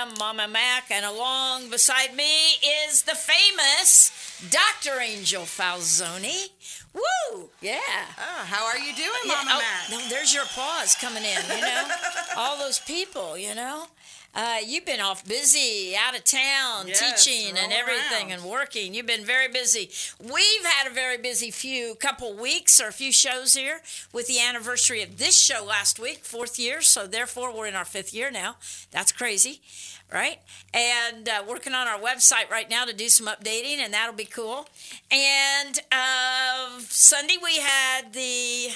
am Mama Mac, and along beside me is the famous Dr. Angel Falzoni. Woo! Yeah. Oh, how are you doing, Yeah, Mama oh, Mac? No, there's your applause coming in, you know? All those people, you know? Uh, you've been off busy, out of town, Yes, teaching and everything around. and working. You've been very busy. We've had a very busy few couple weeks or a few shows here with the anniversary of this show last week, fourth year. So therefore, we're in our fifth year now. That's crazy, right? And uh, working on our website right now to do some updating, and that'll be cool. And uh, Sunday we had the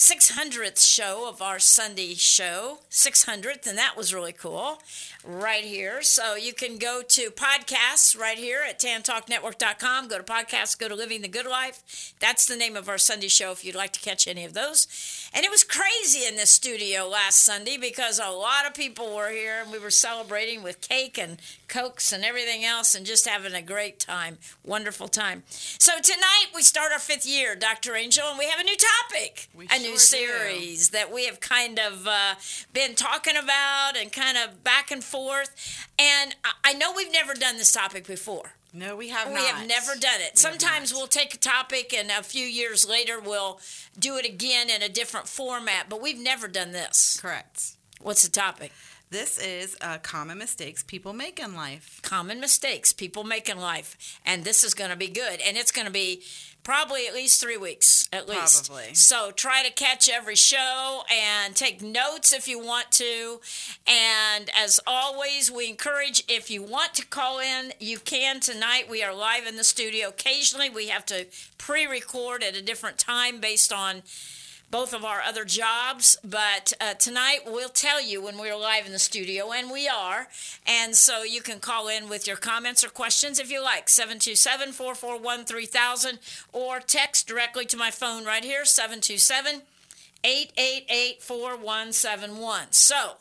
600th show of our Sunday show, 600th, and that was really cool right here. So you can go to podcasts right here at tantalknetwork.com. Go to podcasts, go to Living the Good Life. That's the name of our Sunday show if you'd like to catch any of those. And it was crazy in this studio last Sunday because a lot of people were here and we were celebrating with cake and cokes and everything else and just having a great time. Wonderful time. So tonight we start our fifth year, Dr. Angel, and we have a new topic, We a new sure do. series that we have kind of uh, been talking about and kind of back and forth. And I- I know we've never done this topic before. No, we have We not. We have never done it. We Sometimes we'll take a topic and a few years later we'll do it again in a different format, but we've never done this. Correct. What's the topic? This is uh, common mistakes people make in life. Common mistakes people make in life. And this is going to be good. And it's going to be probably at least three weeks, at least. Probably. So try to catch every show and take notes if you want to. And as always, we encourage if you want to call in, you can tonight. We are live in the studio. Occasionally, we have to pre record at a different time based on both of our other jobs, but uh, tonight we'll tell you when we're live in the studio, and we are. And so you can call in with your comments or questions if you like, 727 441 3000, or text directly to my phone right here, 727 888 4171. So,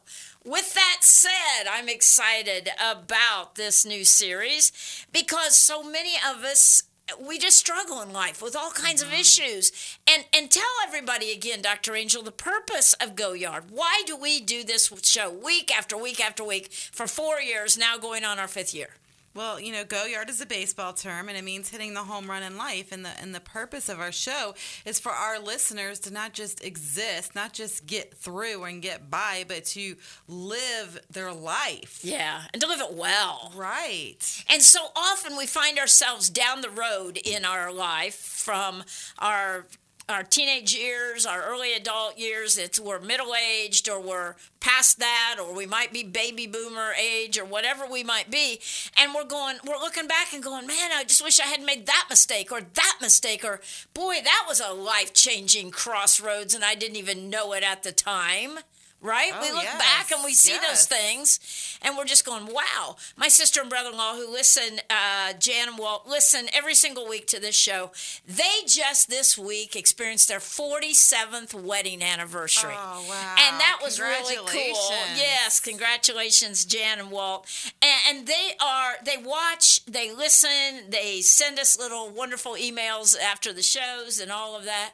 with that said, I'm excited about this new series because so many of us we just struggle in life with all kinds of mm-hmm. issues. And and tell everybody again, Dr. Angel, the purpose of Go Yard. Why do we do this show week after week after week for 4 years now going on our 5th year? Well, you know, go yard is a baseball term, and it means hitting the home run in life. And the and the purpose of our show is for our listeners to not just exist, not just get through and get by, but to live their life. Yeah, and to live it well. Right. And so often we find ourselves down the road in our life from our our teenage years, our early adult years, it's we're middle aged or we're past that or we might be baby boomer age or whatever we might be. And we're going we're looking back and going, Man, I just wish I had made that mistake or that mistake or boy, that was a life changing crossroads and I didn't even know it at the time. Right? we Oh, look yes, back and we see those things and we're just going, wow. My sister and brother in law who listen, uh, Jan and Walt, listen every single week to this show. They just this week experienced their 47th wedding anniversary. Oh, wow. And that was really cool. Yes, congratulations, Jan and Walt. And, and they are, they watch, they listen, they send us little wonderful emails after the shows and all of that.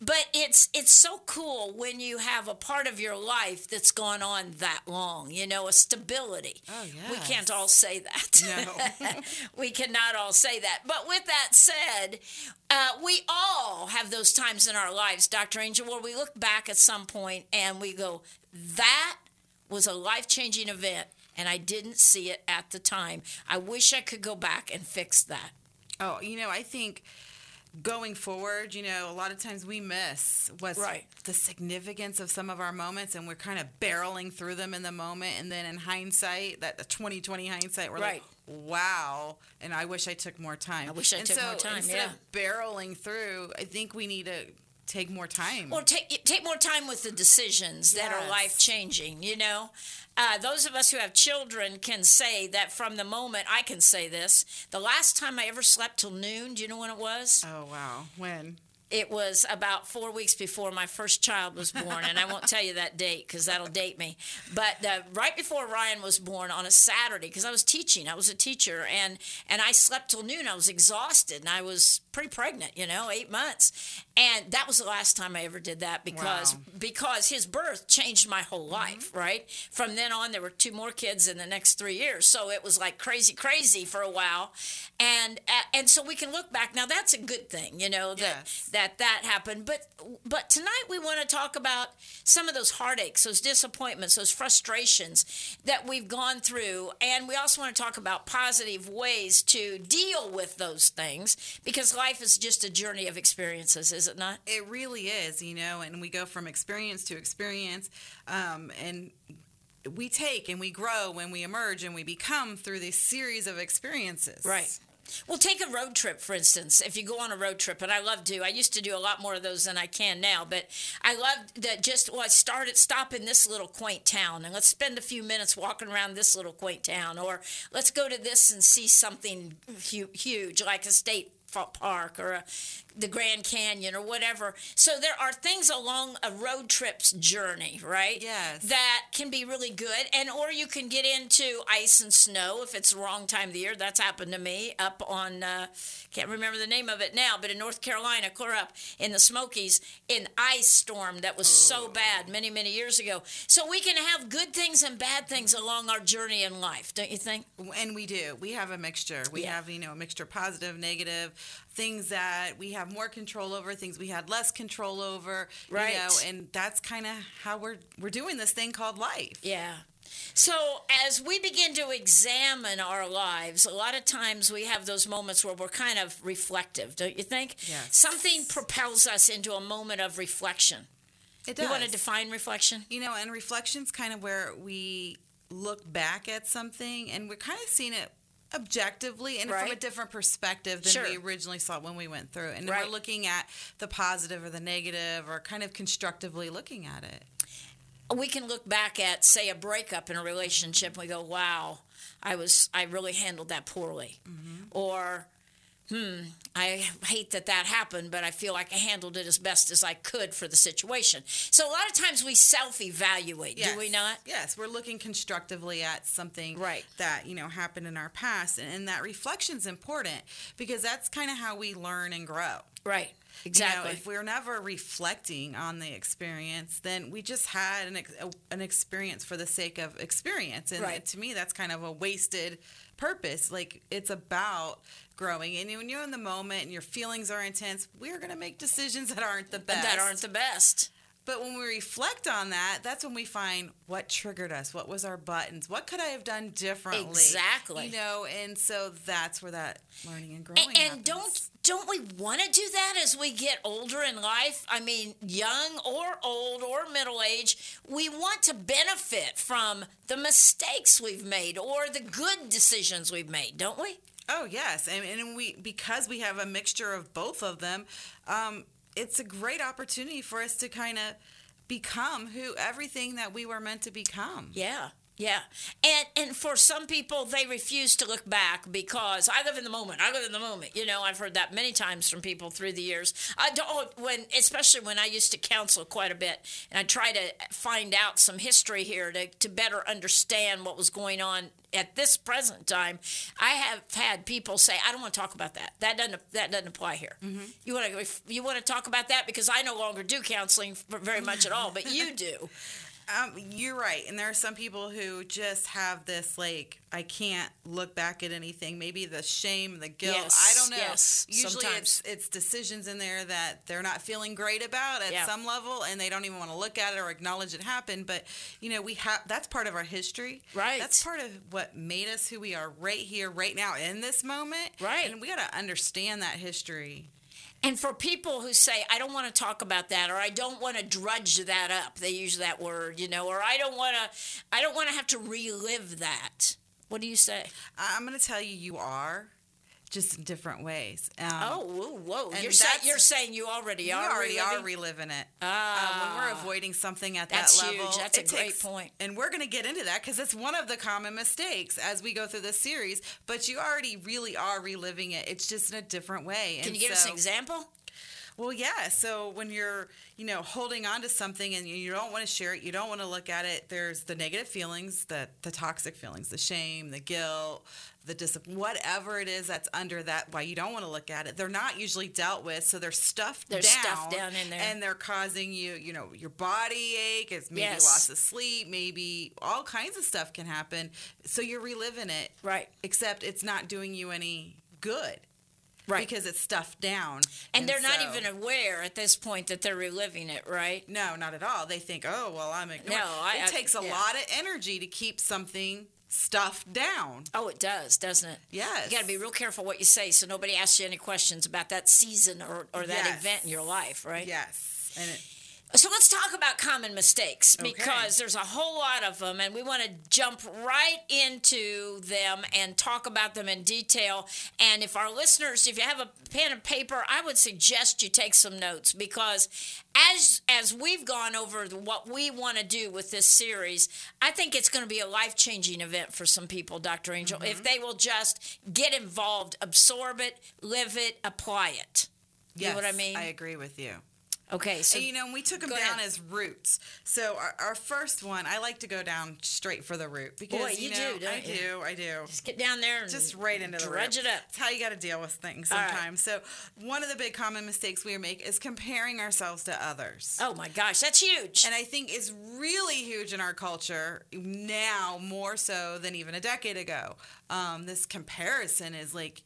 But it's it's so cool when you have a part of your life that's gone on that long, you know, a stability. Oh, We can't all say that. No. we cannot all say that. But with that said, uh, we all have those times in our lives, Dr. Angel, where we look back at some point and we go, that was a life changing event, and I didn't see it at the time. I wish I could go back and fix that. Oh, you know, I think going forward, you know, a lot of times we miss what's Right. the significance of some of our moments and we're kind of barreling through them in the moment and then in hindsight, that the 2020 hindsight, we're Right. like, wow, and I wish I took more time. I wish I and took so more time, Instead yeah. of barreling through, I think we need to take more time. Or take take more time with the decisions that are life changing. You know, uh, those of us who have children can say that from the moment I can say this. The last time I ever slept till noon, do you know when it was? oh, wow. When? it was about four weeks before my first child was born, and I won't tell you that date because that'll date me. But uh, right before Ryan was born on a Saturday, because I was teaching, I was a teacher, and and I slept till noon. I was exhausted, and I was pretty pregnant, you know, eight months, and that was the last time I ever did that because Wow. because his birth changed my whole life. Right from then on, there were two more kids in the next three years, so it was like crazy, crazy for a while, and uh, and so we can look back now. That's a good thing, you know that Yes. that that happened. But but tonight we want to talk about some of those heartaches, those disappointments, those frustrations that we've gone through, and we also want to talk about positive ways to deal with those things because life is just a journey of experiences, it not? It really is, you know, and we go from experience to experience, um, and we take and we grow and we emerge and we become through this series of experiences. Right. Well, take a road trip, for instance. If you go on a road trip, and I love to, I used to do a lot more of those than I can now, but I love that just, well, I started, stop in this little quaint town and let's spend a few minutes walking around this little quaint town, or let's go to this and see something hu- huge, like a state park or a, the Grand Canyon or whatever. So there are things along a road trip's journey, right? Yes. That can be really good, and or you can get into ice and snow if it's the wrong time of the year. That's happened to me up on uh, can't remember the name of it now, but in North Carolina, clear up in the Smokies, an ice storm that was so bad many many years ago. So we can have good things and bad things along our journey in life, don't you think? And we do. We have a mixture. We Yeah. have, you know, a mixture positive, negative, things that we have more control over, things we had less control over. Right. You know, and that's kind of how we're we're doing this thing called life. Yeah. So, as we begin to examine our lives, a lot of times we have those moments where we're kind of reflective, don't you think? Yes. Something propels us into a moment of reflection. It does. You want to define reflection? You know, and reflection's kind of where we look back at something and we're kind of seeing it objectively and from a different perspective than Sure. we originally saw when we went through. And Right. we're looking at the positive or the negative or kind of constructively looking at it. We can look back at, say, a breakup in a relationship and we go, wow, I was, I really handled that poorly. Mm-hmm. Or, hmm, I hate that that happened, but I feel like I handled it as best as I could for the situation. So, a lot of times we self evaluate, do we not? Yes, we're looking constructively at something Right. that you know happened in our past, and, and that reflection's important because that's kind of how we learn and grow. Right. You know, Exactly. if we're never reflecting on the experience, then we just had an, ex- an experience for the sake of experience. And Right. to me, that's kind of a wasted purpose. Like, it's about growing. And when you're in the moment and your feelings are intense, we're going to make decisions that aren't the best. that aren't the best. But when we reflect on that, that's when we find what triggered us. What was our buttons? What could I have done differently? Exactly. You know, and so that's where that learning and growing And, and don't don't we want to do that as we get older in life? I mean, young or old or middle age, we want to benefit from the mistakes we've made or the good decisions we've made, don't we? Oh yes, and, and we because we have a mixture of both of them, um, it's a great opportunity for us to kind of become who everything that we were meant to become. Yeah. Yeah. And and for some people they refuse to look back because I live in the moment. I live in the moment. You know, I've heard that many times from people through the years. I don't when especially when I used to counsel quite a bit and I try to find out some history here to, to better understand what was going on at this present time. I have had people say, I don't want to talk about that. That doesn't that doesn't apply here. Mm-hmm. You want to you want to talk about that because I no longer do counseling very much at all, but you do. Um, you're right, and there are some people who just have this like I can't look back at anything. Maybe the shame, the guilt. Yes, I don't know. yes, Usually, sometimes. it's it's decisions in there that they're not feeling great about at Yeah. some level, and they don't even want to look at it or acknowledge it happened. But you know, we have that's part of our history. Right. That's part of what made us who we are right here, right now, in this moment. Right. And we got to understand that history. And for people who say, I don't want to talk about that, or I don't want to drudge that up, they use that word, you know, or I don't want to, I don't want to have to relive that. What do you say? I'm going to tell you, you are, just in different ways. Um, Oh, whoa, whoa! You're, say, you're saying you already are. already are reliving? reliving it. Ah, um, when we're avoiding something at that huge. level, That's a great takes- point. And we're going to get into that because it's one of the common mistakes as we go through this series. But you already really are reliving it. It's just in a different way. Can And you give us an example? Well, yeah. So when you're, you know, holding on to something and you- don't want to share it, you don't want to look at it. There's the negative feelings, the the toxic feelings, the shame, the guilt, the discipline, whatever it is that's under that. Why you don't want to look at it. They're not usually dealt with, so they're stuffed They're down. stuffed down in there. and they're causing you, you know, your body ache. It's maybe Yes. loss of sleep. Maybe all kinds of stuff can happen. So you're reliving it, Right. except it's not doing you any good Right. because it's stuffed down. and they're not even aware at this point that they're reliving it, right? No, not at all. They think, oh, well, I'm ignoring. No, I- it I- takes a yeah. lot of energy to keep something stuffed down. Oh, it does, doesn't it? Yes. You got to be real careful what you say so nobody asks you any questions about that season or, or that Yes. event in your life, right? Yes. And it, So let's talk about common mistakes Okay. because there's a whole lot of them, and we want to jump right into them and talk about them in detail. And if our listeners, if you have a pen and paper, I would suggest you take some notes because as as we've gone over what we want to do with this series, I think it's going to be a life changing event for some people, Dr. Angel, Mm-hmm. if they will just get involved, absorb it, live it, apply it. You know what I mean? I agree with you. Okay, so And, you know, we took them down ahead. as roots. So our, our first one, I like to go down straight for the root because Boy, you know, do, don't I you? do, I do. just get down there and just right into the dredge root. it up. It's how you got to deal with things All right. sometimes. So one of the big common mistakes we make is comparing ourselves to others. Oh my gosh, that's huge. And I think it's really huge in our culture now, more so than even a decade ago. Um, this comparison is like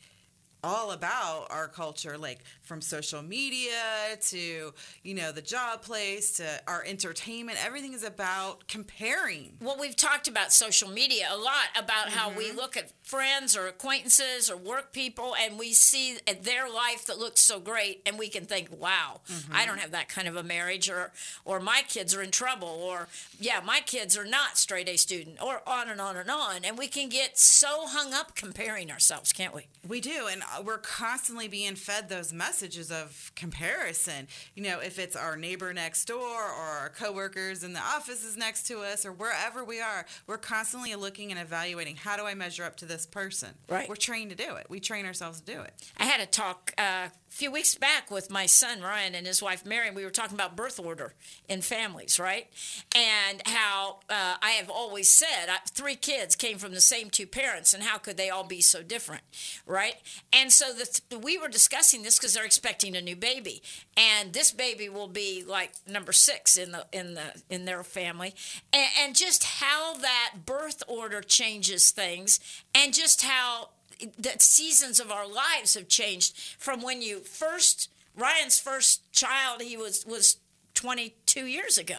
all about our culture, like from social media to, you know, the job place to our entertainment. Everything is about comparing. well, we've talked about social media a lot about how Mm-hmm. we look at friends or acquaintances or work people and we see their life that looks so great and we can think, "Wow, Mm-hmm. I don't have that kind of a marriage or or my kids are in trouble or yeah, my kids are not straight A student or on and on and on." And we can get so hung up comparing ourselves, can't we? We do, and uh, we're constantly being fed those messages of comparison. You know, if it's our neighbor next door or our coworkers in the offices next to us or wherever we are, we're constantly looking and evaluating how do I measure up to this person? Right. We're trained to do it. We train ourselves to do it. I had a talk uh, a few weeks back with my son Ryan and his wife Mary. We were talking about birth order in families, right? And how uh, I have always said I, three kids came from the same two parents, and how could they all be so different, right? And so the th- we were discussing this because they're expecting a new baby, and this baby will be like number six in the in the in their family, and, and just how that birth order changes things, and just how the seasons of our lives have changed from when you first Ryan's first child he was was 22 years ago.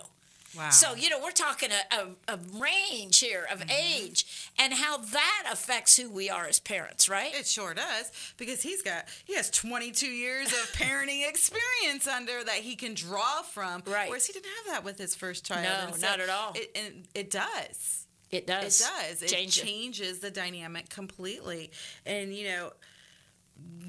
Wow. So you know we're talking a, a, a range here of mm-hmm. age and how that affects who we are as parents, right? It sure does because he's got he has 22 years of parenting experience under that he can draw from. Right. Whereas he didn't have that with his first child. No, And not at all. It, and it does. It does. It does. It Change it. changes the dynamic completely. And you know,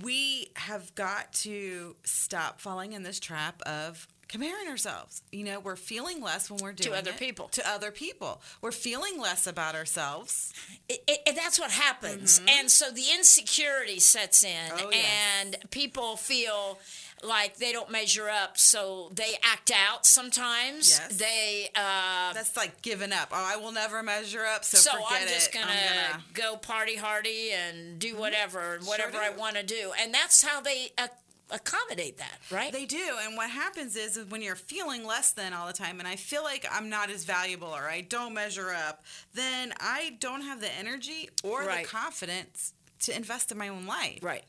we have got to stop falling in this trap of comparing ourselves. You know, we're feeling less when we're doing to other it people. To other people. We're feeling less about ourselves. it, it, it- that's what happens and so the insecurity sets in Mm-hmm. Oh, yes. and people feel like they don't measure up so they act out sometimes Yes. they uh, That's like giving up. Oh, I will never measure up, so, so forget I'm just gonna, I'm gonna go party hardy and do whatever whatever I want to do and that's how they uh, accommodate that right They do, and what happens is, is when you're feeling less than all the time, and I feel like I'm not as valuable or I don't measure up, then I don't have the energy or Right. the confidence to invest in my own life. right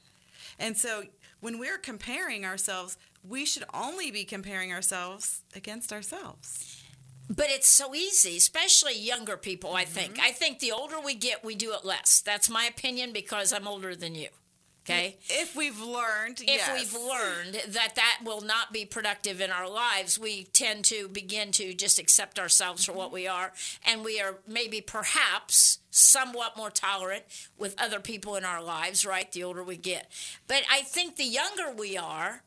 And so when we're comparing ourselves, we should only be comparing ourselves against ourselves. But it's so easy, especially younger people, I think. Mm-hmm. I think the older we get, we do it less. That's my opinion because I'm older than you. Okay? If we've learned, If yes. we've learned that that will not be productive in our lives, we tend to begin to just accept ourselves for what we are. And we are maybe perhaps somewhat more tolerant with other people in our lives, right? The older we get. But I think the younger we are,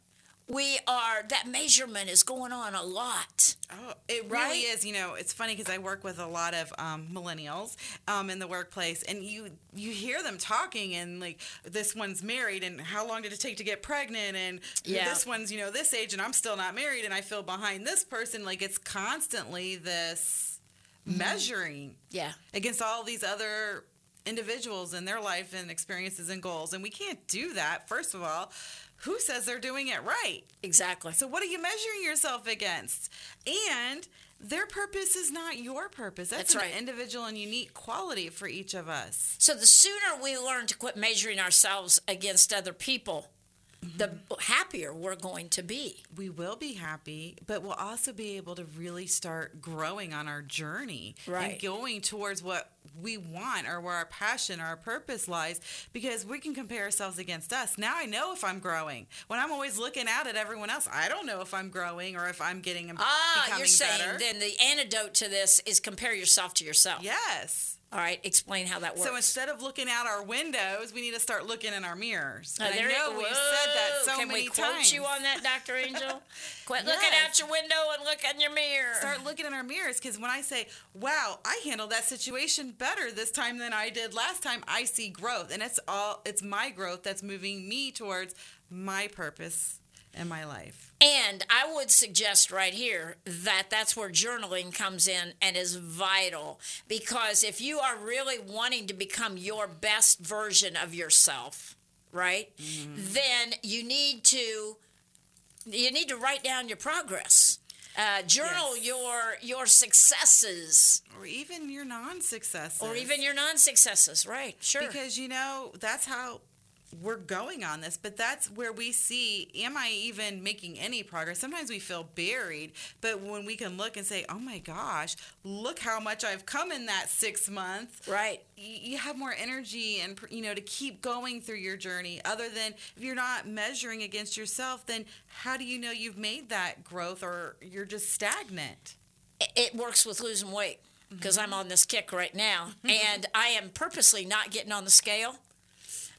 we are that measurement is going on a lot. Oh, it really Right? is. You know, it's funny because I work with a lot of um, millennials um, in the workplace, and you you hear them talking, and like this one's married, and how long did it take to get pregnant, and Yeah. this one's you know this age, and I'm still not married, and I feel behind this person. Like it's constantly this Mm-hmm. measuring Yeah. against all these other individuals in their life and experiences and goals, and we can't do that. First of all, who says they're doing it right? Exactly. So what are you measuring yourself against? And their purpose is not your purpose. That's, That's an right. individual and unique quality for each of us. So the sooner we learn to quit measuring ourselves against other people, the happier we're going to be. We will be happy, but we'll also be able to really start growing on our journey Right. and going towards what we want or where our passion or our purpose lies because we can compare ourselves against us. Now I know if I'm growing. When I'm always looking out at everyone else, I don't know if I'm growing or if I'm getting Ah, becoming you're saying better. then the antidote to this is compare yourself to yourself. yes. All right, explain how that works. So instead of looking out our windows, we need to start looking in our mirrors. Uh, I there you- know we've said that so Can many we quote times. you on that, Dr. Angel? Quit looking out your window and look in your mirror. Start looking in our mirrors because when I say, "Wow, I handled that situation better this time than I did last time," I see growth, and it's all it's my growth that's moving me towards my purpose in my life. And I would suggest right here that that's where journaling comes in and is vital because if you are really wanting to become your best version of yourself, right? Then you need to you need to write down your progress. Uh, journal Yes. your your successes Or even your non-successes. or even your non-successes, right? Sure. because you know that's how we're going on this but that's where we see am i even making any progress sometimes we feel buried but when we can look and say oh my gosh look how much i've come in that six month right. you have more energy and you know to keep going through your journey other than if you're not measuring against yourself then how do you know you've made that growth or you're just stagnant it- it works with losing weight because mm-hmm. I'm on this kick right now, and I am purposely not getting on the scale.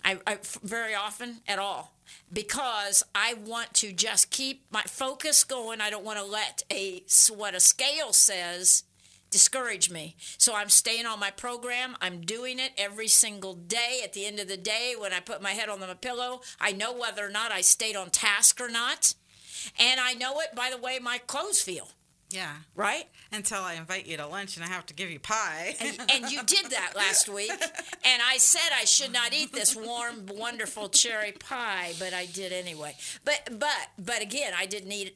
I, I very often at all because I want to just keep my focus going. I don't want to let a what a scale says discourage me. So I'm staying on my program. I'm doing it every single day. At the end of the day, when I put my head on the pillow, I know whether or not I stayed on task or not. And I know it by the way my clothes feel, yeah right? until i invite you to lunch and i have to give you pie And, and you did that last week. And I said I should not eat this warm, wonderful cherry pie, but I did anyway. But but but again, I didn't eat it.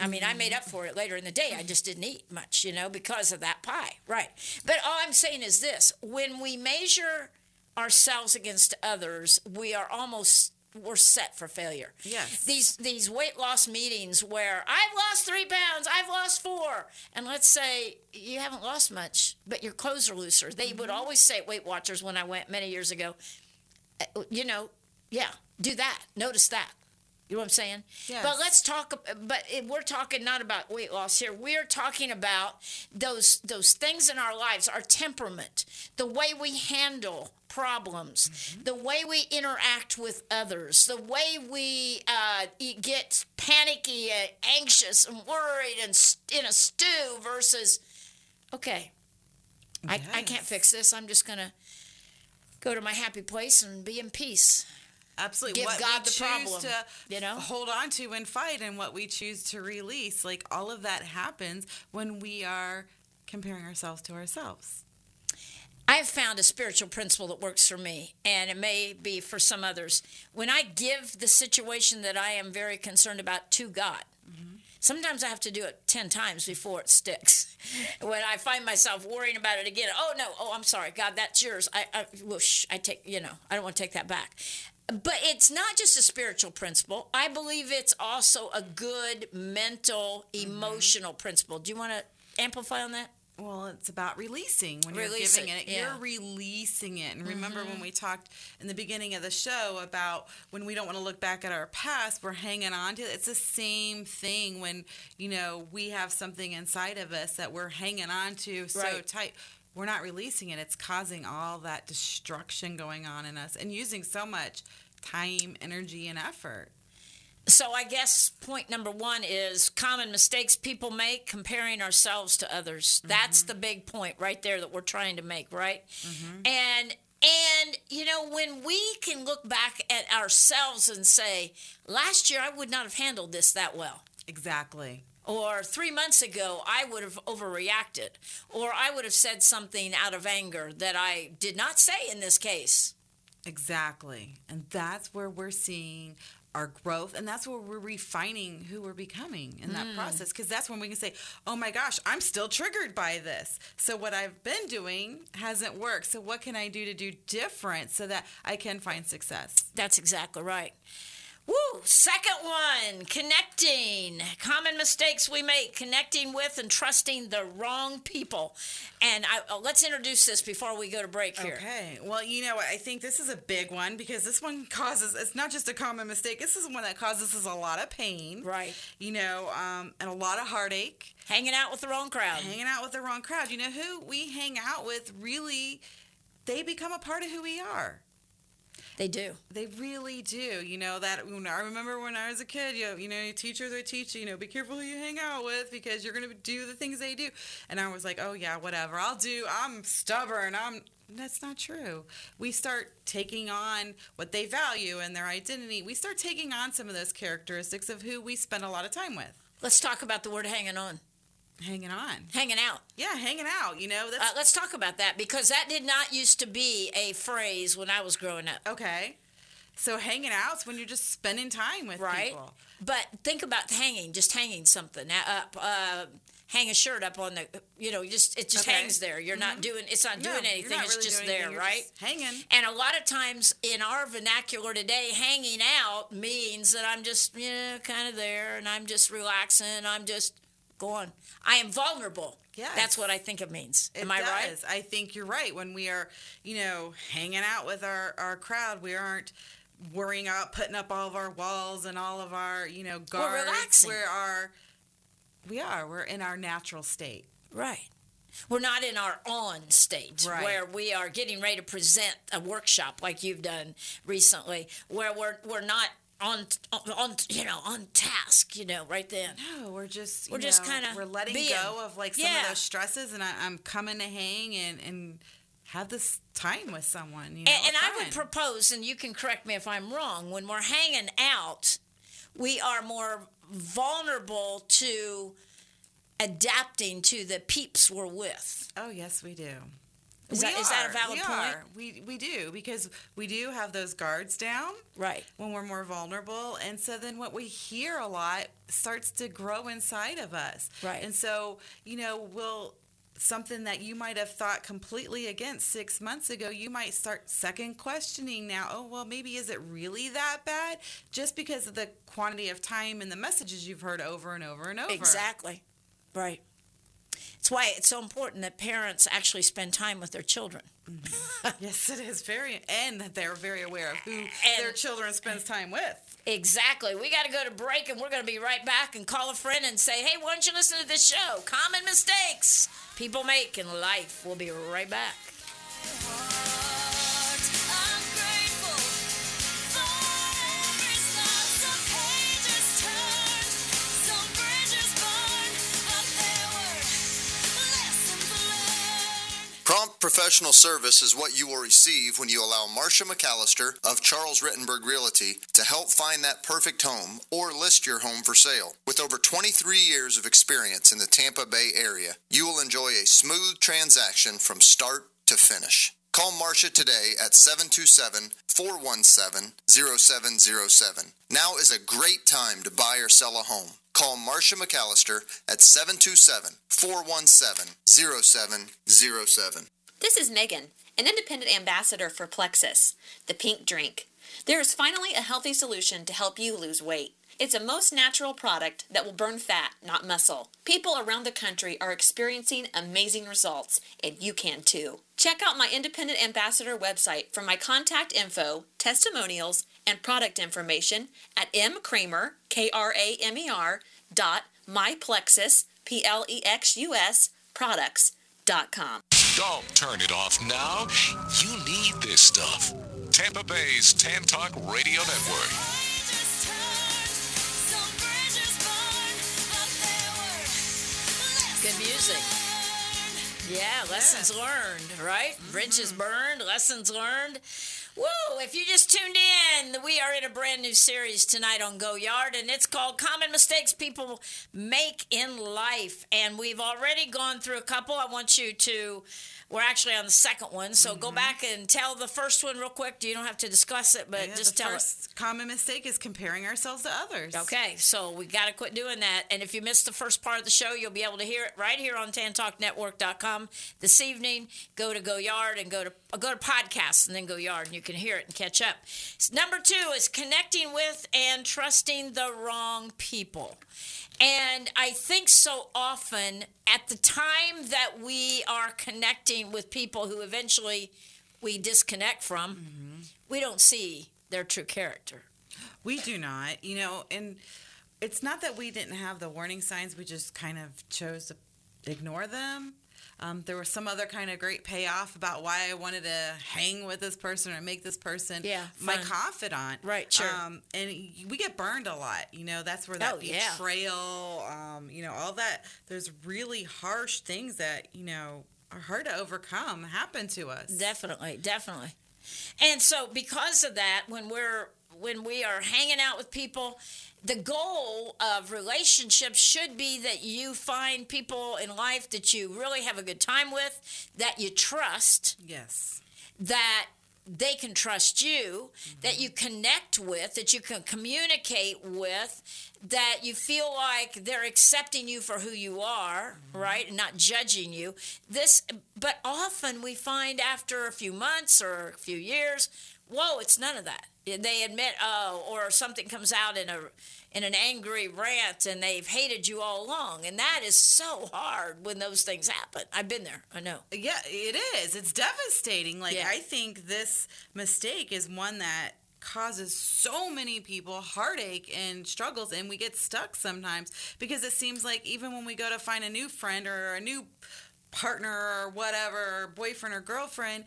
I mean, I made up for it later in the day. I just didn't eat much, you know, because of that pie. Right. But all I'm saying is this when we measure ourselves against others, we are almost we're set for failure. Yes. These these weight loss meetings where I've lost three pounds, I've lost four, and let's say you haven't lost much, but your clothes are looser. They would always say at Weight Watchers when I went many years ago, uh, you know, yeah, do that. Notice that. You know what I'm saying? Yes. But let's talk. But we're talking not about weight loss here. We're talking about those those things in our lives, our temperament, the way we handle problems, the way we interact with others, the way we uh, get panicky, and anxious, and worried, and in a stew versus, okay, I, I can't fix this. I'm just gonna go to my happy place and be in peace. Absolutely. Give what God we the choose problem, to you know? hold on to and fight and what we choose to release, like all of that happens when we are comparing ourselves to ourselves. I've found a spiritual principle that works for me, and it may be for some others. When I give the situation that I am very concerned about to God, mm-hmm. sometimes I have to do it 10 times before it sticks. when I find myself worrying about it again, oh no, oh, I'm sorry, God, that's yours. I, I whoosh, I take, you know, I don't want to take that back. But it's not just a spiritual principle. I believe it's also a good mental, emotional principle. Do you want to amplify on that? Well, it's about releasing. When Release you're giving it, it, yeah. Mm-hmm. you're releasing it. And remember when we talked in the beginning of the show about when we don't want to look back at our past, we're hanging on to it. It's the same thing when, you know, we have something inside of us that we're hanging on to so tight. We're not releasing it. It's causing all that destruction going on in us and using so much time, energy, and effort. So I guess point number one is common mistakes people make comparing ourselves to others. That's mm-hmm. the big point right there that we're trying to make, right? Mm-hmm. And and you know when we can look back at ourselves and say, last year I would not have handled this that well. Exactly. Or three months ago, I would have overreacted. Or I would have said something out of anger that I did not say in this case. Exactly. And that's where we're seeing our growth and that's where we're refining who we're becoming in that hmm. process because that's when we can say oh my gosh i'm still triggered by this so what i've been doing hasn't worked so what can i do to do different so that i can find success That's exactly right. Woo! Second one, connecting. Common mistakes we make, connecting with and trusting the wrong people. And I, uh, let's introduce this before we go to break here. Okay. Well, you know? I think this is a big one because this one causes, it's not just a common mistake. This is one that causes us a lot of pain. Right. You know, um, and a lot of heartache. Hanging out with the wrong crowd. Hanging out with the wrong crowd. You know who we hang out with really, they become a part of who we are. They do. They really do. You know that when I remember when I was a kid, you know, you know, teachers would teach you, you know, be careful who you hang out with because you're gonna do the things they do. And I was like, oh yeah, whatever. I'll do. I'm stubborn. I'm. That's not true. We start taking on what they value and their identity. We start taking on some of those characteristics of who we spend a lot of time with. Let's talk about the word hanging on. Hanging on. Hanging out. Yeah, hanging out. You know, Uh, let's talk about that because that did not used to be a phrase when I was growing up. okay. So hanging out's when you're just spending time with right? people. But think about hanging, just hanging something up, uh, hang a shirt up on the, you know, just it just Okay. hangs there. You're not doing, it's not No, doing anything. not It's really just there, anything, right? just hanging. And a lot of times in our vernacular today, hanging out means that I'm just, you know, kind of there, and I'm just relaxing. I'm just going. I am vulnerable. Yeah, That's what I think it means. It Am I right? I think you're right. When we are, you know, hanging out with our, our crowd, we aren't worrying about putting up all of our walls and all of our, you know, guards. We're relaxing. We're our, we are. We're in our natural state. Right. We're not in our on state Right. where we are getting ready to present a workshop like you've done recently, where we're we're not on on you know on task, you know, right then. No, we're just, you We're just kinda we're letting being. go of like some Yeah. of those stresses, and I, I'm coming to hang and and have this time with someone. You know, And, and I would propose, and you can correct me if I'm wrong, when we're hanging out, we are more vulnerable to adapting to the peeps we're with. Oh yes, we do. Is that- is that a valid we point? Are. We we do because we do have those guards down. Right. when we're more vulnerable. And so then what we hear a lot starts to grow inside of us. Right. And so, you know, we'll something that you might have thought completely against six months ago, you might start second questioning now. Oh, well, maybe is it really that bad? Just because of the quantity of time and the messages you've heard over and over and over. Exactly. Right. It's why it's so important that parents actually spend time with their children. Mm-hmm. Yes, it is very, and that they're very aware of who their children spends time with. Exactly. We got to go to break and we're going to be right back and call a friend and say, hey, why don't you listen to this show? Common mistakes people make in life. We'll be right back. Prompt professional service is what you will receive when you allow Marcia McAllister of Charles Rutenberg Realty to help find that perfect home or list your home for sale. With over 23 years of experience in the Tampa Bay area, you will enjoy a smooth transaction from start to finish. Call Marcia today at 727 417 0707. Now is a great time to buy or sell a home. Call Marcia McAllister at 727 417 0707. This is Megan, an independent ambassador for Plexus, the pink drink. There is finally a healthy solution to help you lose weight. It's a most natural product that will burn fat, not muscle. People around the country are experiencing amazing results, and you can too. Check out my independent ambassador website for my contact info, testimonials, and product information at mkramer, K-R-A-M-E-R, dot myplexus, P-L-E-X-U-S, products.com. Don't turn it off now. You need this stuff. Tampa Bay's Tan Talk Radio Network. Good music. Yeah, lessons yeah. learned, right? Mm-hmm. Bridges burned, lessons learned. Whoa, if you just tuned in, we are in a brand new series tonight on Go Yard, and it's called Common Mistakes People Make in Life. And we've already gone through a couple. I want you to, we're actually on the second one, so go mm-hmm. back and tell the first one real quick. You don't have to discuss it, but Yeah, just the tell it. common mistake is comparing ourselves to others. Okay, so we got to quit doing that. And if you missed the first part of the show, you'll be able to hear it right here on tantalknetwork.com this evening. Go to Go Yard and go to uh, go to podcasts and then Go Yard, and you can hear it and catch up. S- Number two is connecting with and trusting the wrong people. And I think so often at the time that we are connecting with people who eventually we disconnect from, mm-hmm. we don't see their true character. We do not, you know, and it's not that we didn't have the warning signs, we just kind of chose to ignore them. Um, there was some other kind of great payoff about why I wanted to hang with this person or make this person Yeah, my fun. confidant. Right, sure. Um, and we get burned a lot. You know, that's where that Oh, yeah. betrayal, um, you know, all that. There's really harsh things that, you know, are hard to overcome happen to us. Definitely, definitely. And so because of that, when we're when we are hanging out with people, the goal of relationships should be that you find people in life that you really have a good time with, that you trust, yes. that they can trust you, mm-hmm. that you connect with, that you can communicate with, that you feel like they're accepting you for who you are, mm-hmm. right, and not judging you. This, but often we find after a few months or a few years, whoa, it's none of that. They admit, oh, or something comes out in a in an angry rant, and they've hated you all along, and that is so hard when those things happen. I've been there. I know. Yeah, it is. It's devastating. Like Yeah. I think this mistake is one that causes so many people heartache and struggles and we get stuck sometimes because it seems like even when we go to find a new friend or a new partner or whatever, or boyfriend or girlfriend,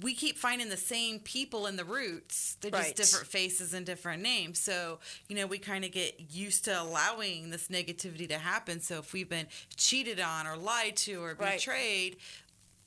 we keep finding the same people in the roots. They're Right. just different faces and different names. So, you know, we kind of get used to allowing this negativity to happen. So, if we've been cheated on or lied to or Right. betrayed,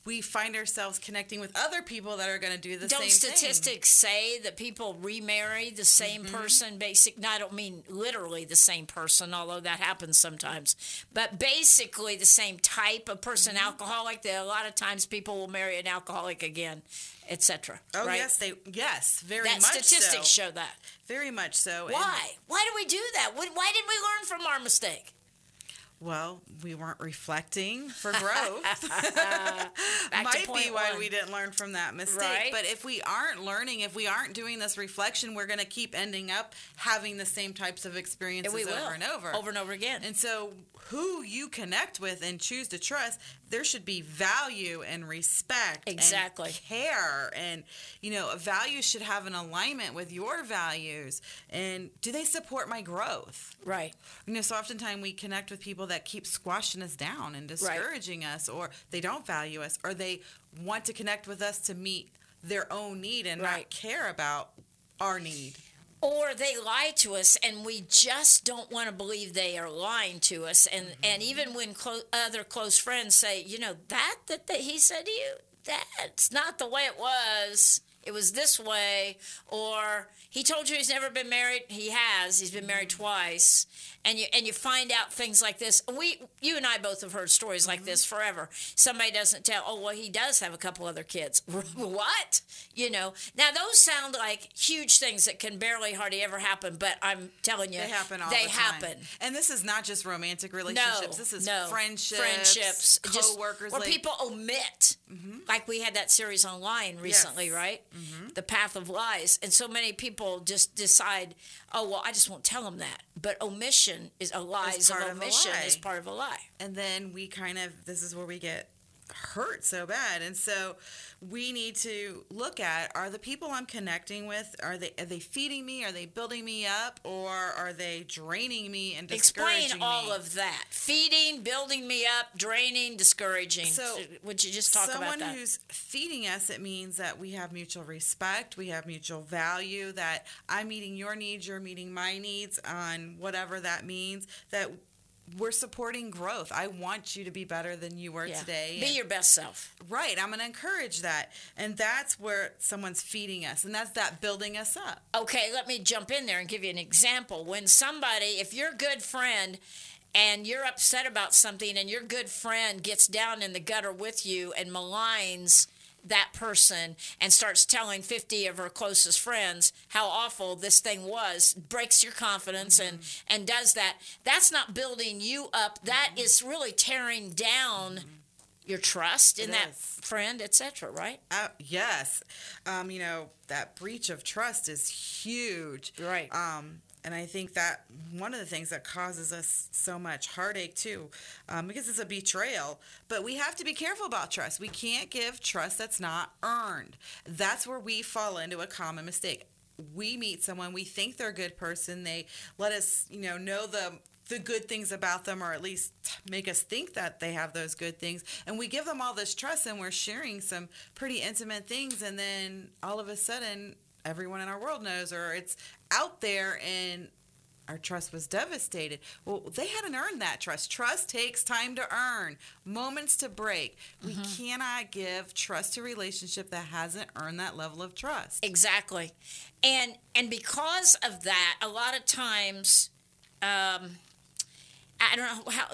we find ourselves connecting with other people that are going to do the don't same statistics say that people remarry the same Mm-hmm. person basic no, i don't mean literally the same person although that happens sometimes but basically the same type of person Mm-hmm. alcoholic that a lot of times people will marry an alcoholic again etc. Oh right? yes, they yes, very that much statistics so. show that Very much so. And, why why do we do that Why- why didn't we learn from our mistake well, we weren't reflecting for growth. Might be why one. we didn't learn from that mistake. Right. But if we aren't learning, if we aren't doing this reflection, we're going to keep ending up having the same types of experiences and we will over and over. over and over again And so, who you connect with and choose to trust, there should be value and respect, Exactly. and care, and you know, a value should have an alignment with your values. And do they support my growth? right You know, so oftentimes we connect with people that keep squashing us down and discouraging us, or they don't value us, or they want to connect with us to meet their own need and Right. not care about our need. Or they lie to us and we just don't want to believe they are lying to us. And mm-hmm. and even when clo- other close friends say you know that that, that he said to you that's not the way it was. It was this way or he told you he's never been married? He has. He's been married mm-hmm. twice and you and you find out things like this we you and i both have heard stories like mm-hmm. this forever somebody doesn't tell oh well he does have a couple other kids what you know now those sound like huge things that can barely hardly ever happen but i'm telling you They happen all they the time. happen And this is not just romantic relationships. no, this is no. friendships, friendships, just co-workers. where like, people omit. Mm-hmm. Like we had that series online recently, Yes. right? Mm-hmm. The Path of Lies, and so many people just decide, oh well, I just won't tell them that. But omission is a lies of part of a omission lie. is part of a lie. and then we kind of this is where we get hurt so bad and so we need to look at are the people i'm connecting with are they are they feeding me are they building me up or are they draining me and discouraging Explain all me? of that: feeding, building me up, draining, discouraging. So, would you just talk someone about that? Someone who's feeding us it means that we have mutual respect we have mutual value that i'm meeting your needs you're meeting my needs on whatever that means that we're supporting growth. I want you to be better than you were Yeah. today. Be your best self. right. I'm going to encourage that. And that's where someone's feeding us. And that's that building us up. Okay, let me jump in there and give you an example. When somebody, if you're a good friend and you're upset about something and your good friend gets down in the gutter with you and maligns that person and starts telling 50 of her closest friends how awful this thing was breaks your confidence and and does that that's not building you up That is really tearing down your trust in It that is. friend etc right Uh, yes. Um, you know, that breach of trust is huge. Right. Um, and I think that one of the things that causes us so much heartache too, um, because it's a betrayal. But we have to be careful about trust. We can't give trust that's not earned. That's where we fall into a common mistake. We meet someone, we think they're a good person. They let us, you know, know the the good things about them, or at least make us think that they have those good things. And we give them all this trust, and we're sharing some pretty intimate things. And then all of a sudden, everyone in our world knows, or it's out there, and our trust was devastated. Well, they hadn't earned that trust. Trust takes time to earn, moments to break. We cannot give trust to a relationship that hasn't earned that level of trust. Exactly, and and because of that, a lot of times, um, I don't know how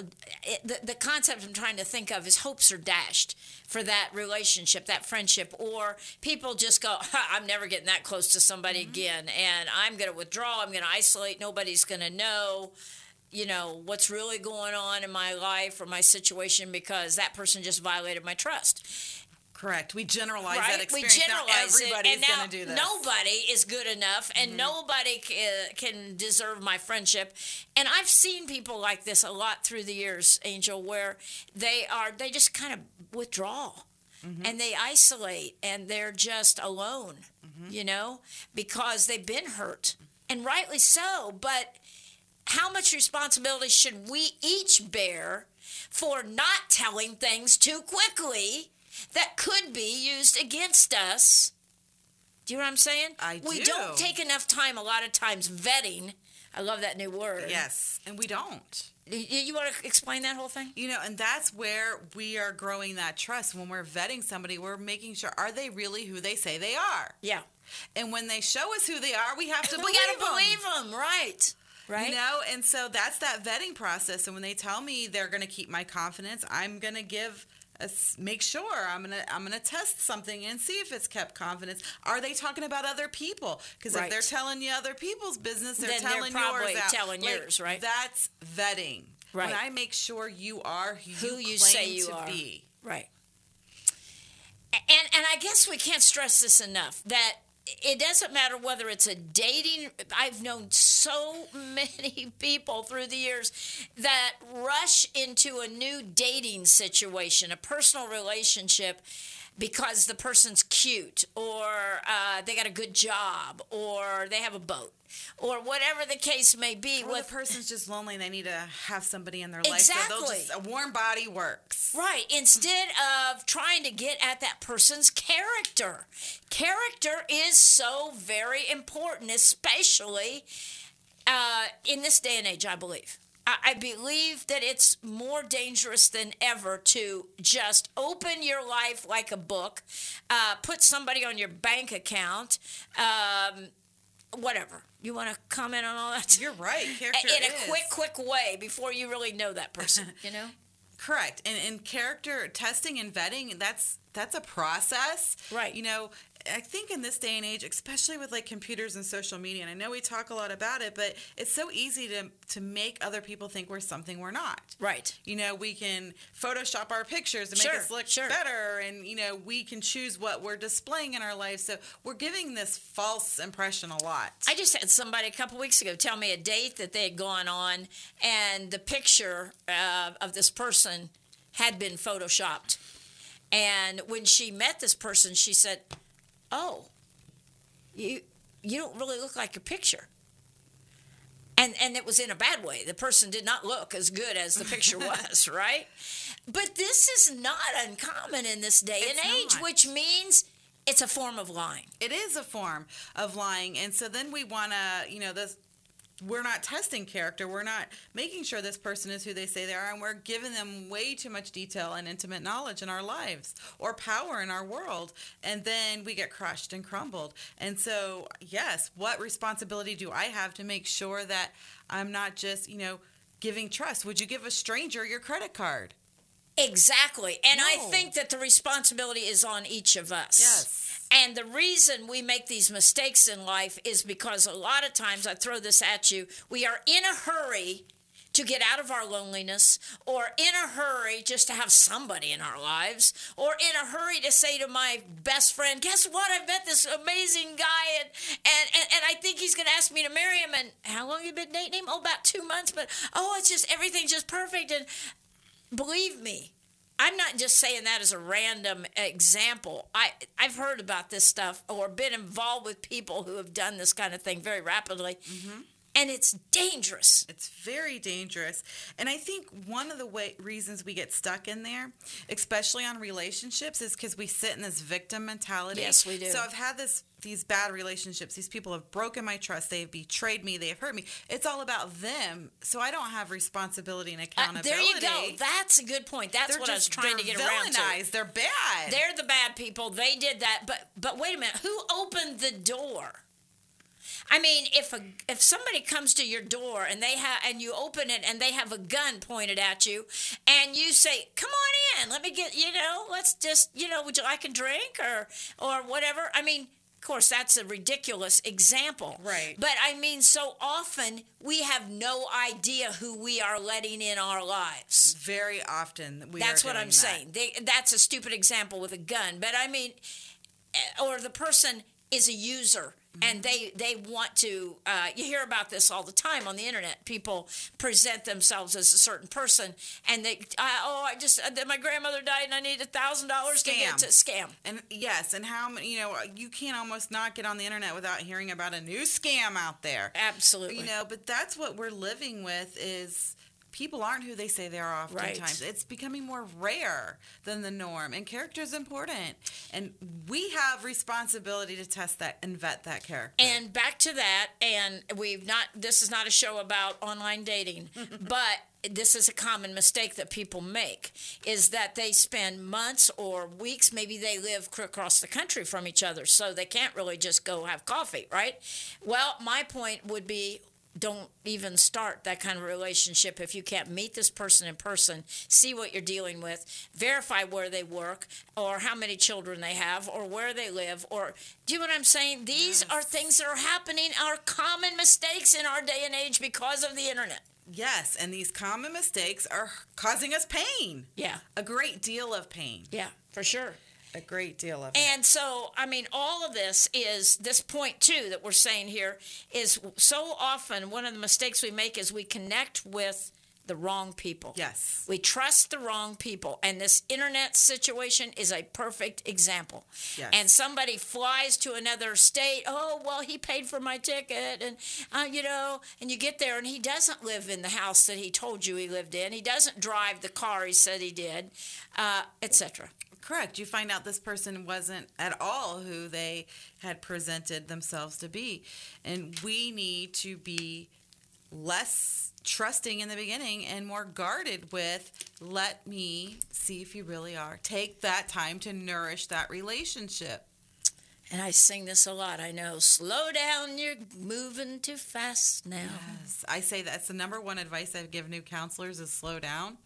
it, the the concept I'm trying to think of is hopes are dashed for that relationship, that friendship, or people just go, "I'm never getting that close to somebody mm-hmm. again," and I'm going to withdraw. I'm going to isolate. Nobody's going to know. You know what's really going on in my life or my situation because that person just violated my trust Correct. We generalize right? that we generalize now it, everybody's and now going to do this. nobody is good enough, and nobody c- uh, can deserve my friendship. And I've seen people like this a lot through the years, Angel, where they are they just kind of withdraw. And they isolate and they're just alone, you know, because they've been hurt. And rightly so. But how much responsibility should we each bear for not telling things too quickly that could be used against us? Do you know what I'm saying? I do. We do. don't take enough time, a lot of times, vetting. I love that new word. Yes, and we don't. You, you want to explain that whole thing? You know, and that's where we are growing that trust. When we're vetting somebody, we're making sure are they really who they say they are? Yeah. And when they show us who they are, we have to we believe got to them. believe them, right? Right. You know, and so that's that vetting process. And when they tell me they're going to keep my confidence, I'm going to give make sure I'm to I'm to test something and see if it's kept confidence. Are they talking about other people? Because Right. if they're telling you other people's business, they're Then they're telling probably yours out. telling Like, yours, right? That's vetting. Right. When I make sure you are who, Who you, say you to are. be. Right. And and I guess we can't stress this enough that it doesn't matter whether it's a dating I've known so many people through the years that rush into a new dating situation, a personal relationship because the person's cute or uh, they got a good job or they have a boat or whatever the case may be with the person's just lonely and they need to have somebody in their life. So Exactly. just, a warm body works. Right. Instead of trying to get at that person's character. Character is so very important, especially uh, in this day and age, I believe. I, I believe that it's more dangerous than ever to just open your life like a book, uh, put somebody on your bank account, um, whatever. You want to comment on all that? You're right. Character in a is. quick, quick way before you really know that person, you know? Correct. And in character testing and vetting, that's that's a process. Right. You know, I think in this day and age, especially with like computers and social media, and I know we talk a lot about it, but it's so easy to to make other people think we're something we're not. Right. You know, we can Photoshop our pictures to make Sure, us look sure. better, and you know, we can choose what we're displaying in our life. So we're giving this false impression a lot. I just had somebody a couple weeks ago tell me a date that they had gone on, and the picture uh, of this person had been photoshopped. And when she met this person, she said, "Oh, you you don't really look like your picture." And and it was in a bad way. The person did not look as good as the picture was, right? But this is not uncommon in this day It's and age, not. which means it's a form of lying. it is a form of lying and so then we want to you know this we're not testing character. We're not making sure this person is who they say they are, and we're giving them way too much detail and intimate knowledge in our lives or power in our world, and then we get crushed and crumbled. And so, yes, what responsibility do I have to make sure that I'm not just, you know, giving trust? Would you give a stranger your credit card? Exactly. And I think that the responsibility is on each of us. Yes. And the reason we make these mistakes in life is because a lot of times, I throw this at you, we are in a hurry to get out of our loneliness, or in a hurry just to have somebody in our lives, or in a hurry to say to my best friend, Guess what? I met this amazing guy, and, and, and, and I think he's going to ask me to marry him. And how long you been dating him? Oh, about two months. But oh, it's just everything's just perfect. And believe me, I'm not just saying that as a random example. I I've heard about this stuff or been involved with people who have done this kind of thing very rapidly, mm-hmm. and it's dangerous. It's very dangerous. And I think one of the way, reasons we get stuck in there, especially on relationships, is because we sit in this victim mentality. Yes, we do. So I've had this these bad relationships. These people have broken my trust. They've betrayed me. They have hurt me. It's all about them. So I don't have responsibility and Uh, accountability. there you go. That's a good point. That's They're what I was trying to get around to. They're bad. They're the bad people. They did that. But but wait a minute. Who opened the door? I mean, if a if somebody comes to your door and they have and you open it and they have a gun pointed at you, and you say, "Come on in, let me get you know, let's just you know, would you like a drink or or whatever?" I mean. Of course, that's a ridiculous example. Right. But I mean, so often we have no idea who we are letting in our lives. very often. We That's what I'm that. saying. They, that's a stupid example with a gun, but I mean, eh, or the person is a user. And they they want to. Uh, you hear about this all the time on the internet. People present themselves as a certain person, and they I, oh I just uh, my grandmother died and I need a thousand dollars to get Scam. to scam. And yes, and how many, you know, you can't almost not get on the internet without hearing about a new scam out there. Absolutely. You know, but that's what we're living with is people aren't who they say they are oftentimes. Right. It's becoming more rare than the norm and character is important. And we have responsibility to test that and vet that character. And back to that, and we've not, this is not a show about online dating, but this is a common mistake that people make is that they spend months or weeks, maybe they live across the country from each other, so they can't really just go have coffee, right? Well, my point would be don't even start that kind of relationship if you can't meet this person in person, see what you're dealing with, verify where they work or how many children they have or where they live or do you know what I'm saying? These are things that are happening, are common mistakes in our day and age because of the internet. yes, and these common mistakes are causing us pain. Yeah. A great deal of pain. Yeah, for sure. A great deal of it. And so, I mean, all of this is this point too that we're saying here is so often one of the mistakes we make is we connect with the wrong people. Yes. We trust the wrong people. And this internet situation is a perfect example. Yes. And somebody flies to another state. Oh, well, he paid for my ticket. And, uh, you know, and you get there and he doesn't live in the house that he told you he lived in. He doesn't drive the car he said he did, uh, etc. Correct. You find out this person wasn't at all who they had presented themselves to be. And we need to be less trusting in the beginning and more guarded with let me see if you really are. Take that time to nourish that relationship. And I sing this a lot. I know. Slow down, you're moving too fast now. Yes. I say that's the number one advice I give new counselors is slow down.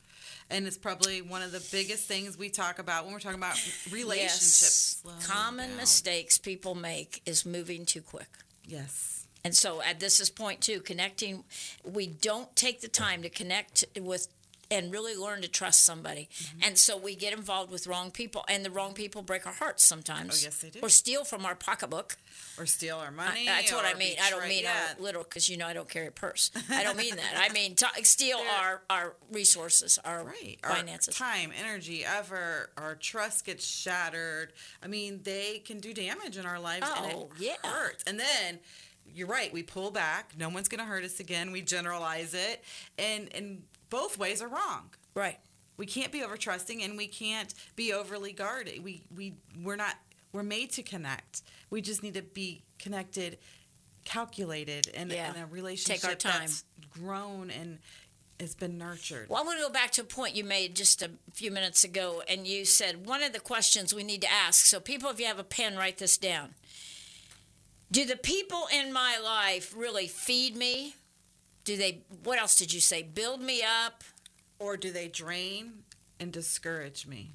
And it's probably one of the biggest things we talk about when we're talking about relationships. Yes. Common down. mistakes people make is moving too quick. Yes. And so at this is point two, connecting. We don't take the time to connect with and really learn to trust somebody. Mm-hmm. And so we get involved with wrong people, and the wrong people break our hearts sometimes. Oh, yes, they do. Or steal from our pocketbook. Or steal our I- money. that's what I mean. I don't mean yeah. a little because you know I don't carry a purse. I don't mean that. I mean to steal our our resources, our right our finances. time energy effort our trust gets shattered i mean they can do damage in our lives and Oh, it yeah. hurts and then you're right we pull back no one's going to hurt us again we generalize it and and both ways are wrong Right. we can't be over trusting and we can't be overly guarded we we we're not we're made to connect we just need to be connected calculated and, Yeah. and a relationship Take our time. that's grown and has been nurtured. Well, I want to go back to a point you made just a few minutes ago, and you said one of the questions we need to ask. So, people, if you have a pen, write this down. Do the people in my life really feed me? Do they, what else did you say? Build me up? or do they drain and discourage me?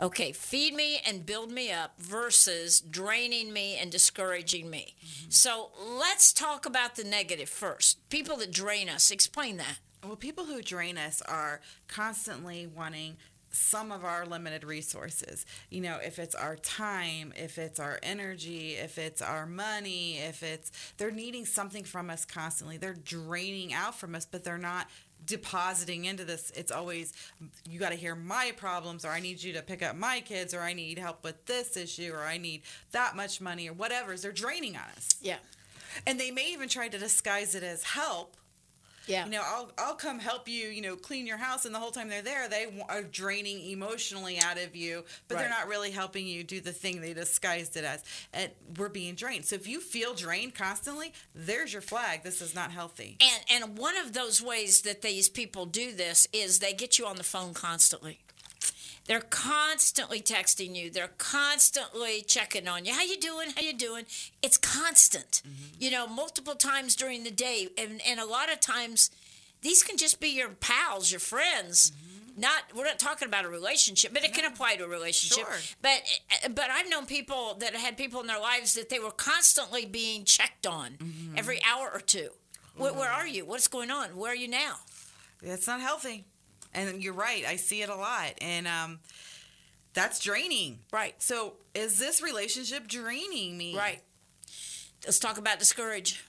Okay, feed me and build me up versus draining me and discouraging me. Mm-hmm. So, let's talk about the negative first. People that drain us, explain that. Well, people who drain us are constantly wanting some of our limited resources. You know, if it's our time, if it's our energy, if it's our money, if it's they're needing something from us constantly. They're draining out from us, but they're not depositing into this. It's always you got to hear my problems or I need you to pick up my kids or I need help with this issue or I need that much money or whatever. They're draining on us. Yeah. And they may even try to disguise it as help Yeah. you know, I'll I'll come help you, you know, clean your house, and the whole time they're there, they are draining emotionally out of you, but they're not really helping you do the thing they disguised it as. And we're being drained. So if you feel drained constantly, there's your flag. This is not healthy. And and one of those ways that these people do this is they get you on the phone constantly. They're constantly texting you. They're constantly checking on you. How you doing? How you doing? It's constant. Mm-hmm. You know, multiple times during the day, and and a lot of times, these can just be your pals, your friends. Mm-hmm. Not we're not talking about a relationship, but it can apply to a relationship. Sure. But eh, but I've known people that had people in their lives that they were constantly being checked on mm-hmm. every hour or two. Where, where are you? What's going on? Where are you now? That's not healthy. And you're right. I see it a lot. And um, that's draining. Right. So is this relationship draining me? Right. Let's talk about discourage.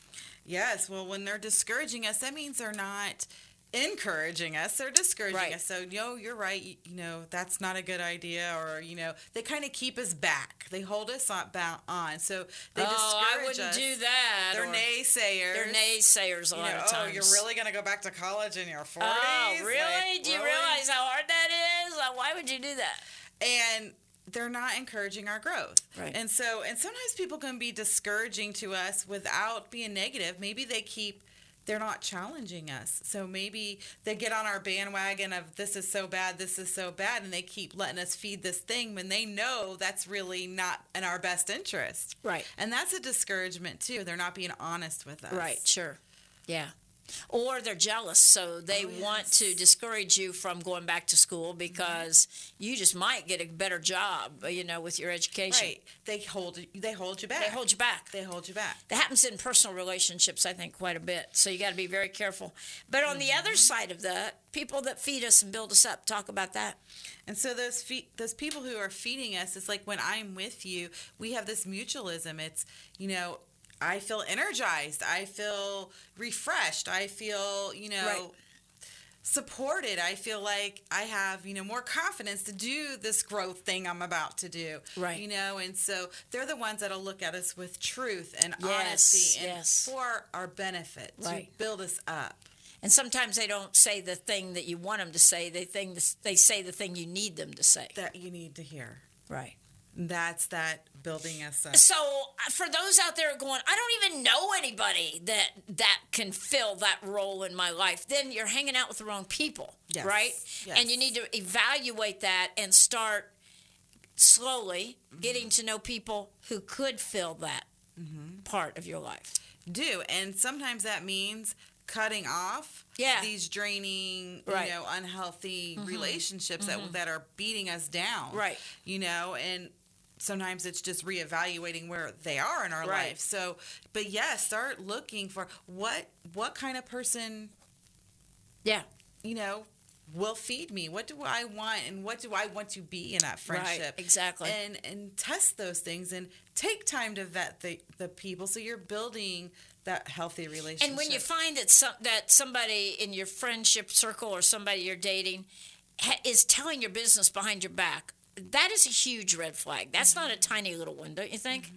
Yes. Well, when they're discouraging us, that means they're not encouraging us. They're discouraging Right. us. So, no you're right. You, you know, that's not a good idea. Or, you know, they kind of keep us back. They hold us on. On. So they oh, I wouldn't us. do that. They're naysayers. They're naysayers a You lot know, of oh, times. you're really going to go back to college in your 40s? Oh, really? Like, do you really? realize how hard that is? Like, why would you do that? and they're not encouraging our growth. Right. And so, and sometimes people can be discouraging to us without being negative. Maybe they keep, they're not challenging us. So maybe they get on our bandwagon of this is so bad, this is so bad, and they keep letting us feed this thing when they know that's really not in our best interest. Right. And that's a discouragement too. They're not being honest with us. Right, sure. Yeah. Or they're jealous, so they Oh, want to discourage you from going back to school because you just might get a better job, uh, you know, with your education. Right. They hold they hold you back. They hold you back. They hold you back. That happens in personal relationships, I think, quite a bit. So you got to be very careful. But on the mm-hmm. other side of that, people that feed us and build us up, talk about that. And so those fe- those people who are feeding us, it's like when I'm with you, we have this mutualism. It's you know, I feel energized, I feel refreshed, I feel you know. Right. supported i feel like i have you know more confidence to do this growth thing i'm about to do Right. you know and so they're the ones that'll look at us with truth and Yes, honesty and yes. for our benefit Right. to build us up And sometimes they don't say the thing that you want them to say. They think they say the thing you need them to say. that you need to hear Right. That's that building us up So uh, for those out there going, I don't even know anybody that that can fill that role in my life. Then you're hanging out with the wrong people, Yes, right? yes. And you need to evaluate that and start slowly Mm-hmm. getting to know people who could fill that Mm-hmm. part of your life. do and sometimes that means cutting off Yeah. these draining Right. Mm-hmm. you know unhealthy relationships that that are beating us down Right. you know and sometimes it's just reevaluating where they are in our Right. life so but yeah start looking for what what kind of person Yeah. you know will feed me what do i want and what do i want to be in that friendship exactly. and and test those things and take time to vet the the people so you're building that healthy relationship And when you find that some that somebody in your friendship circle or somebody you're dating ha- is telling your business behind your back, that is a huge red flag. That's not a tiny little one, don't you think?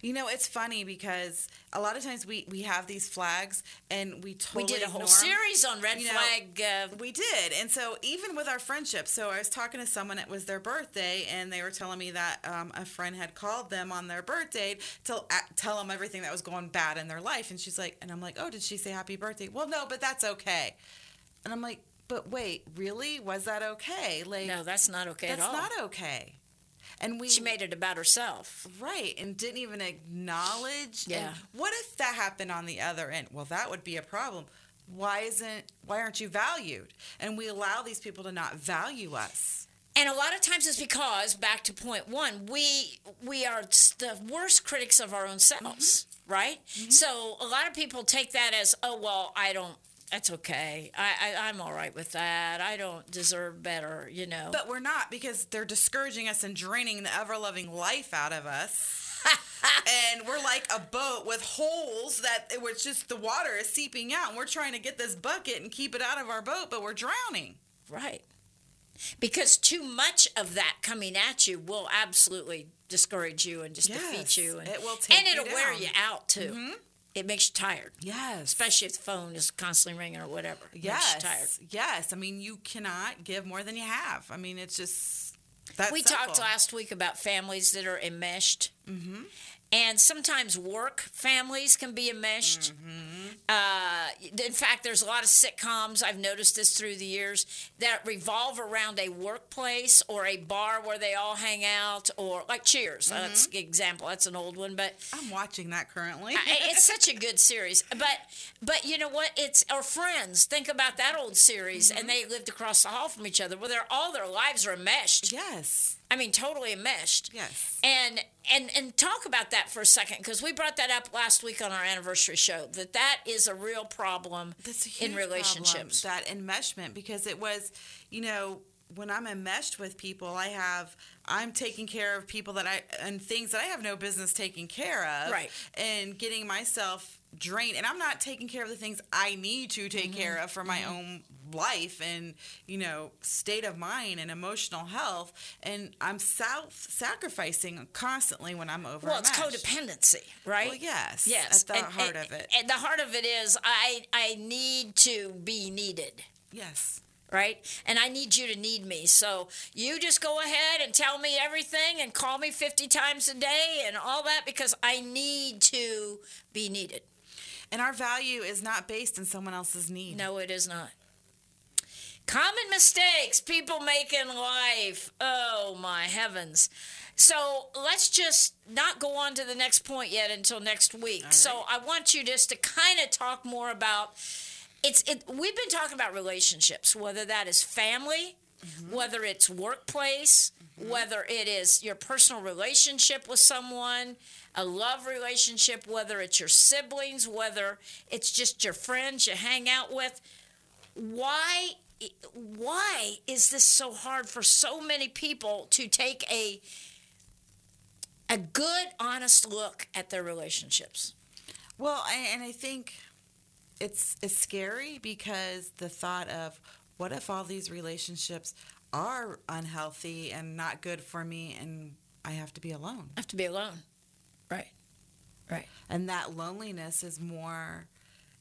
You know, it's funny because a lot of times we we have these flags and we totally we did a whole series on red You know, flag. Uh, We did. And so even with our friendship, so I was talking to someone, it was their birthday, and they were telling me that um, a friend had called them on their birthday to uh, tell them everything that was going bad in their life. And she's like, and I'm like, oh, did she say happy birthday? Well, no, but that's okay. And I'm like, but wait, really? Was that okay? Like, no, that's not okay that's at all. not okay. And we she made it about herself. Right, and didn't even acknowledge. Yeah. And what if that happened on the other end? Well, that would be a problem. Why isn't? Why aren't you valued? And we allow these people to not value us. And a lot of times it's because back to point one, we we are the worst critics of our own selves, Mm-hmm. right? So a lot of people take that as, oh well, I don't. That's okay. I, I I'm all right with that. I don't deserve better, you know. But we're not because they're discouraging us and draining the ever loving life out of us. and we're like a boat with holes that it was just the water is seeping out. And we're trying to get this bucket and keep it out of our boat, but we're drowning. Right. Because too much of that coming at you will absolutely discourage you and just Yes, defeat you. And, it will take and you it'll wear. Mm-hmm. you out too. It makes you tired, Yes. especially if the phone is constantly ringing or whatever. It you tired. Yes. Yes. I mean, you cannot give more than you have. I mean, it's just that we simple. talked last week about families that are enmeshed. Mm-hmm. And sometimes work families can be enmeshed. Mm-hmm. Uh, in fact, there's a lot of sitcoms, I've noticed this through the years, that revolve around a workplace or a bar where they all hang out, or like Cheers. Mm-hmm. That's an example. That's an old one. But I'm watching that currently. It's such a good series. But but you know what? It's or Friends. Think about that old series, Mm-hmm. and they lived across the hall from each other. Well, they're all their lives are enmeshed. yes. I mean, totally enmeshed. Yes. And and and talk about that for a second because we brought that up last week on our anniversary show. That that is a real problem That's a in relationships. Problem, that enmeshment, because it was, you know, when I'm enmeshed with people, I have I'm taking care of people that I and things that I have no business taking care of, Right. And getting myself drained, and I'm not taking care of the things I need to take Mm-hmm. care of for my own life and you know state of mind and emotional health and i'm self-sacrificing constantly when i'm over well, it's codependency, right? well yes Yes, at the and, heart and- of it And the heart of it is I I need to be needed. yes right? And I need you to need me. So you just go ahead and tell me everything and call me 50 times a day and all that because I need to be needed. and our value is not based on someone else's need No, it is not. Common mistakes people make in life. Oh, my heavens. So let's just not go on to the next point yet until next week. So I want you just to kind of talk more about it's it we've been talking about relationships, whether that is family, mm-hmm. whether it's workplace, mm-hmm. whether it is your personal relationship with someone, a love relationship, whether it's your siblings, whether it's just your friends you hang out with. Why why is this so hard for so many people to take a a good honest look at their relationships? Well, and I think it's it's scary because the thought of what if all these relationships are unhealthy and not good for me, and I have to be alone, I have to be alone. Right. Right. and that loneliness is more,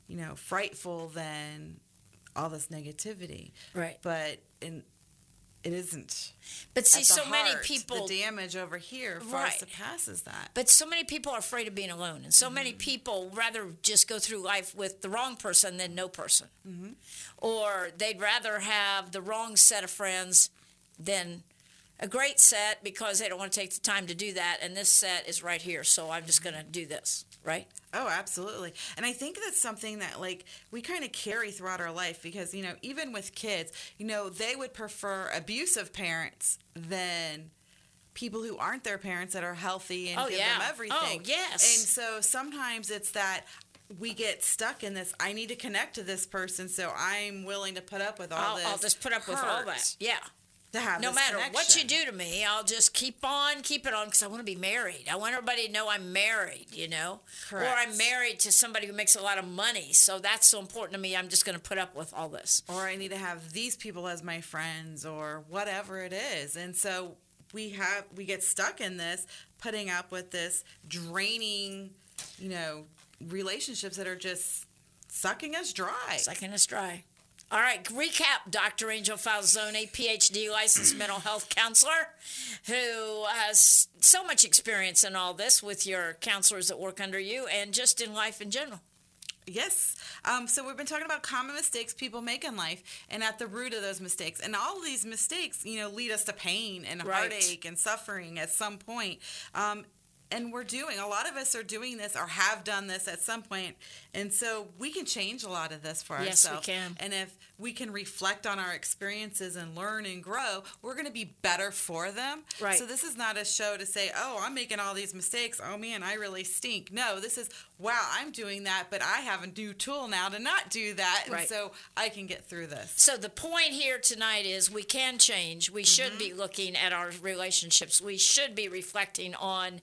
you know, frightful than all this negativity. Right. But in it isn't. But see, so many people the damage over here far Right. surpasses that. But so many people are afraid of being alone, and so many mm-hmm. people rather just go through life with the wrong person than no person, mm-hmm. or they'd rather have the wrong set of friends than a great set because they don't want to take the time to do that. And this set is right here, so I'm just going to do this, right? Oh, absolutely. And I think that's something that like we kind of carry throughout our life because, you know, even with kids, you know, they would prefer abusive parents than people who aren't their parents that are healthy and Oh, give yeah. them everything. Oh, yes. And so sometimes it's that we get stuck in this I need to connect to this person, so I'm willing to put up with all I'll, this. I'll just put up with all that. Yeah. To have No matter what you do to me, I'll just keep on, keep it on because I want to be married. I want everybody to know I'm married, you know? Or I'm married to somebody who makes a lot of money. So that's so important to me. I'm just going to put up with all this. or I need to have these people as my friends or whatever it is. And so we have we get stuck in this, putting up with this draining, you know, relationships that are just sucking us dry. Sucking us dry. All right, recap Dr. Angel Falzone, PhD licensed mental health counselor, who has so much experience in all this with your counselors that work under you and just in life in general. Yes. Um, so we've been talking about common mistakes people make in life and at the root of those mistakes. And all these mistakes, you know, lead us to pain and Right. heartache and suffering at some point. Um, and we're doing, a lot of us are doing this or have done this at some. And so we can change a lot of this for Yes, we ourselves. can. And if we can reflect on our experiences and learn and grow, we're going to be better for them. Right. So this is not a show to say, oh, I'm making all these mistakes. Oh, man, I really stink. No, this is, wow, I'm doing that, but I have a new tool now to not do that. And Right. so I can get through this. So the point here tonight is we can change. We should mm-hmm. be looking at our relationships. We should be reflecting on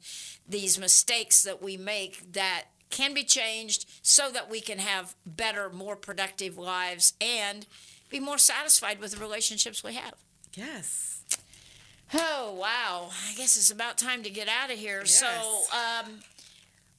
these mistakes that we make that can be changed so that we can have better, more productive lives and be more satisfied with the relationships we have. Yes. Oh, wow. I guess it's about time to get out of here. So, um,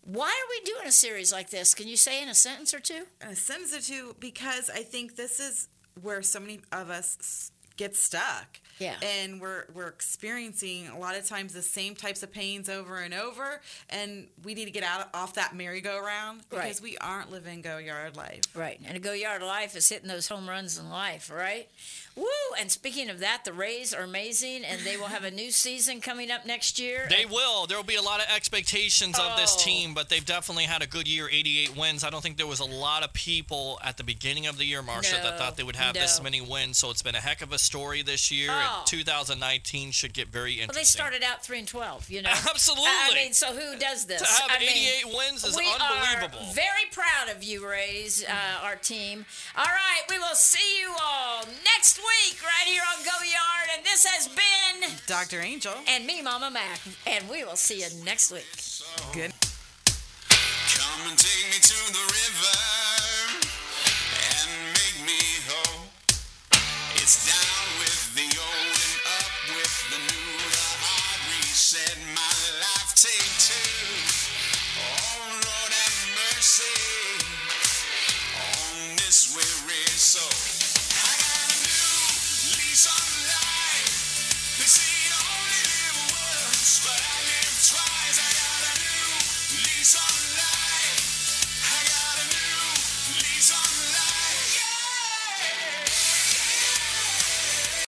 why are we doing a series like this? Can you say in a sentence or two? a sentence or two because I think this is where so many of us get stuck. Yeah. And we're we're experiencing a lot of times the same types of pains over and over and we need to get out off that merry-go-round because Right. we aren't living go yard life. Right. And a go yard life is hitting those home runs in life, right? Woo! And speaking of that, the Rays are amazing and they will have a new season coming up next year. They will. There will be a lot of expectations of this Oh. team, but they've definitely had a good year 88 wins. I don't think there was a lot of people at the beginning of the year, Marcia, No, that thought they would have this many wins. So it's been a heck of a story this year, Oh. and 2019 should get very interesting. well, they started out 3 and 12, you know? Absolutely. I mean, so who does this? to have I mean, 88 wins is we unbelievable. are very proud of you, Rays, uh, our team. All right, we will see you all next week right here on Go Yard. And this has been Dr. Angel. and me, Mama Mac. And we will see you next week. Good.